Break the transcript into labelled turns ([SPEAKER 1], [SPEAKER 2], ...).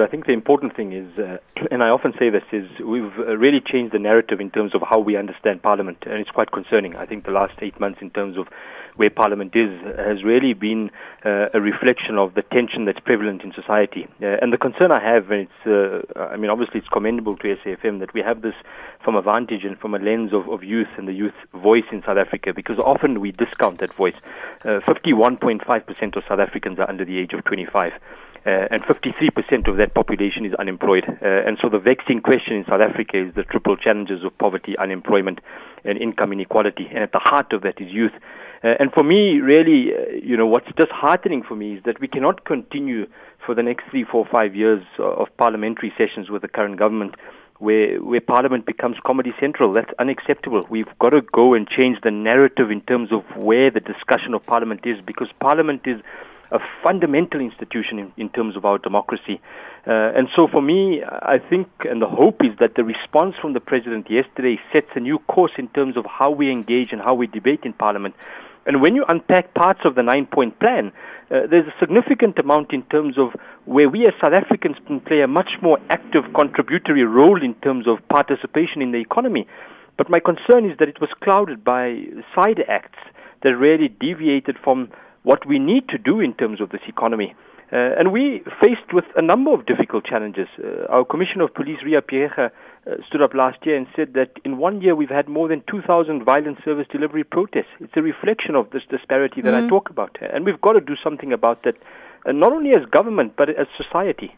[SPEAKER 1] I think the important thing is, uh, and I often say this, is we've uh, really changed the narrative in terms of how we understand Parliament, and it's quite concerning. I think the last eight months, in terms of where Parliament is, has really been uh, a reflection of the tension that's prevalent in society. Uh, and the concern I have, and it's, uh, I mean, obviously it's commendable to SAFM that we have this from a vantage and from a lens of, of youth and the youth voice in South Africa, because often we discount that voice. 51.5% of South Africans are under the age of 25 uh, and 53% of that population is unemployed. Uh, and so the vexing question in South Africa is the triple challenges of poverty, unemployment, and income inequality. And at the heart of that is youth. Uh, and for me, really, uh, you know, what's disheartening for me is that we cannot continue for the next three, four, five years of parliamentary sessions with the current government where where Parliament becomes comedy central. That's unacceptable. We've got to go and change the narrative in terms of where the discussion of Parliament is, because Parliament is a fundamental institution in, in terms of our democracy. Uh, and so for me, I think, and the hope is that the response from the President yesterday sets a new course in terms of how we engage and how we debate in Parliament. And when you unpack parts of the nine point plan, uh, there's a significant amount in terms of where we as South Africans can play a much more active contributory role in terms of participation in the economy. But my concern is that it was clouded by side acts that really deviated from what we need to do in terms of this economy. Uh, and we faced with a number of difficult challenges. Uh, our Commissioner of Police, Riah Phiyega, uh, stood up last year and said that in one year we've had more than 2,000 violent service delivery protests. It's a reflection of this disparity that mm-hmm. I talk about. And we've got to do something about that, uh, not only as government, but as society.